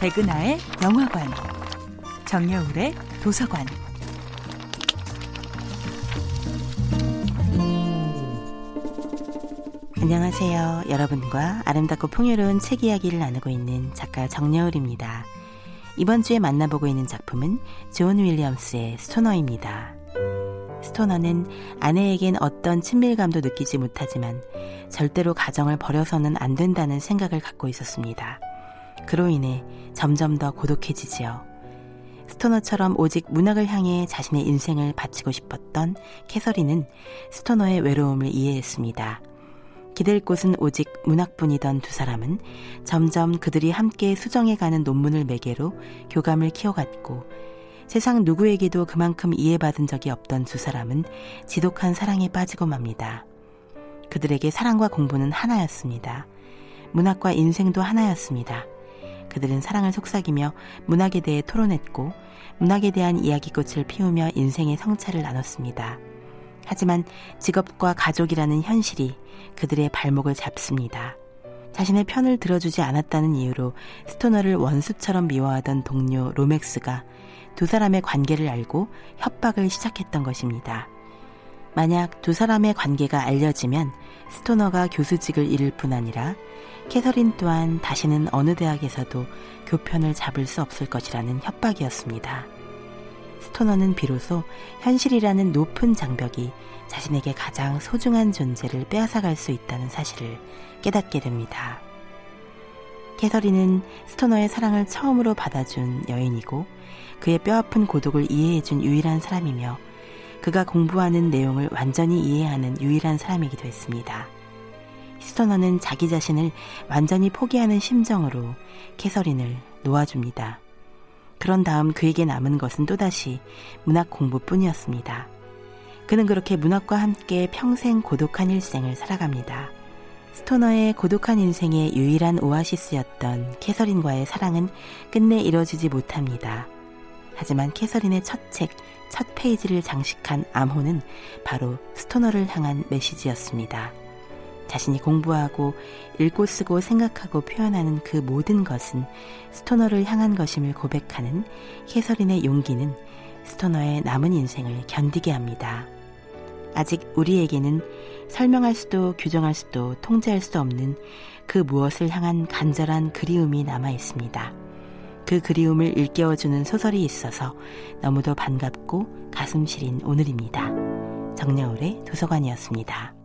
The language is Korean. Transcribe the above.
백은하의 영화관, 정여울의 도서관. 안녕하세요. 여러분과 아름답고 풍요로운 책 이야기를 나누고 있는 작가 정여울입니다. 이번 주에 만나보고 있는 작품은 존 윌리엄스의 스토너입니다. 스토너는 아내에겐 어떤 친밀감도 느끼지 못하지만 절대로 가정을 버려서는 안 된다는 생각을 갖고 있었습니다. 그로 인해 점점 더 고독해지지요. 스토너처럼 오직 문학을 향해 자신의 인생을 바치고 싶었던 캐서린은 스토너의 외로움을 이해했습니다. 기댈 곳은 오직 문학뿐이던 두 사람은 점점 그들이 함께 수정해가는 논문을 매개로 교감을 키워갔고 세상 누구에게도 그만큼 이해받은 적이 없던 두 사람은 지독한 사랑에 빠지고 맙니다. 그들에게 사랑과 공부는 하나였습니다. 문학과 인생도 하나였습니다. 그들은 사랑을 속삭이며 문학에 대해 토론했고 문학에 대한 이야기꽃을 피우며 인생의 성찰을 나눴습니다. 하지만 직업과 가족이라는 현실이 그들의 발목을 잡습니다. 자신의 편을 들어주지 않았다는 이유로 스토너를 원수처럼 미워하던 동료 로맥스가 두 사람의 관계를 알고 협박을 시작했던 것입니다. 만약 두 사람의 관계가 알려지면 스토너가 교수직을 잃을 뿐 아니라 캐서린 또한 다시는 어느 대학에서도 교편을 잡을 수 없을 것이라는 협박이었습니다. 스토너는 비로소 현실이라는 높은 장벽이 자신에게 가장 소중한 존재를 빼앗아갈 수 있다는 사실을 깨닫게 됩니다. 캐서린은 스토너의 사랑을 처음으로 받아준 여인이고 그의 뼈아픈 고독을 이해해준 유일한 사람이며 그가 공부하는 내용을 완전히 이해하는 유일한 사람이기도 했습니다. 스토너는 자기 자신을 완전히 포기하는 심정으로 캐서린을 놓아줍니다. 그런 다음 그에게 남은 것은 또다시 문학 공부뿐이었습니다. 그는 그렇게 문학과 함께 평생 고독한 일생을 살아갑니다. 스토너의 고독한 인생의 유일한 오아시스였던 캐서린과의 사랑은 끝내 이뤄지지 못합니다. 하지만 캐서린의 첫 책, 첫 페이지를 장식한 암호는 바로 스토너를 향한 메시지였습니다. 자신이 공부하고 읽고 쓰고 생각하고 표현하는 그 모든 것은 스토너를 향한 것임을 고백하는 캐서린의 용기는 스토너의 남은 인생을 견디게 합니다. 아직 우리에게는 설명할 수도 규정할 수도 통제할 수 없는 그 무엇을 향한 간절한 그리움이 남아 있습니다. 그 그리움을 일깨워주는 소설이 있어서 너무도 반갑고 가슴 시린 오늘입니다. 정여울의 도서관이었습니다.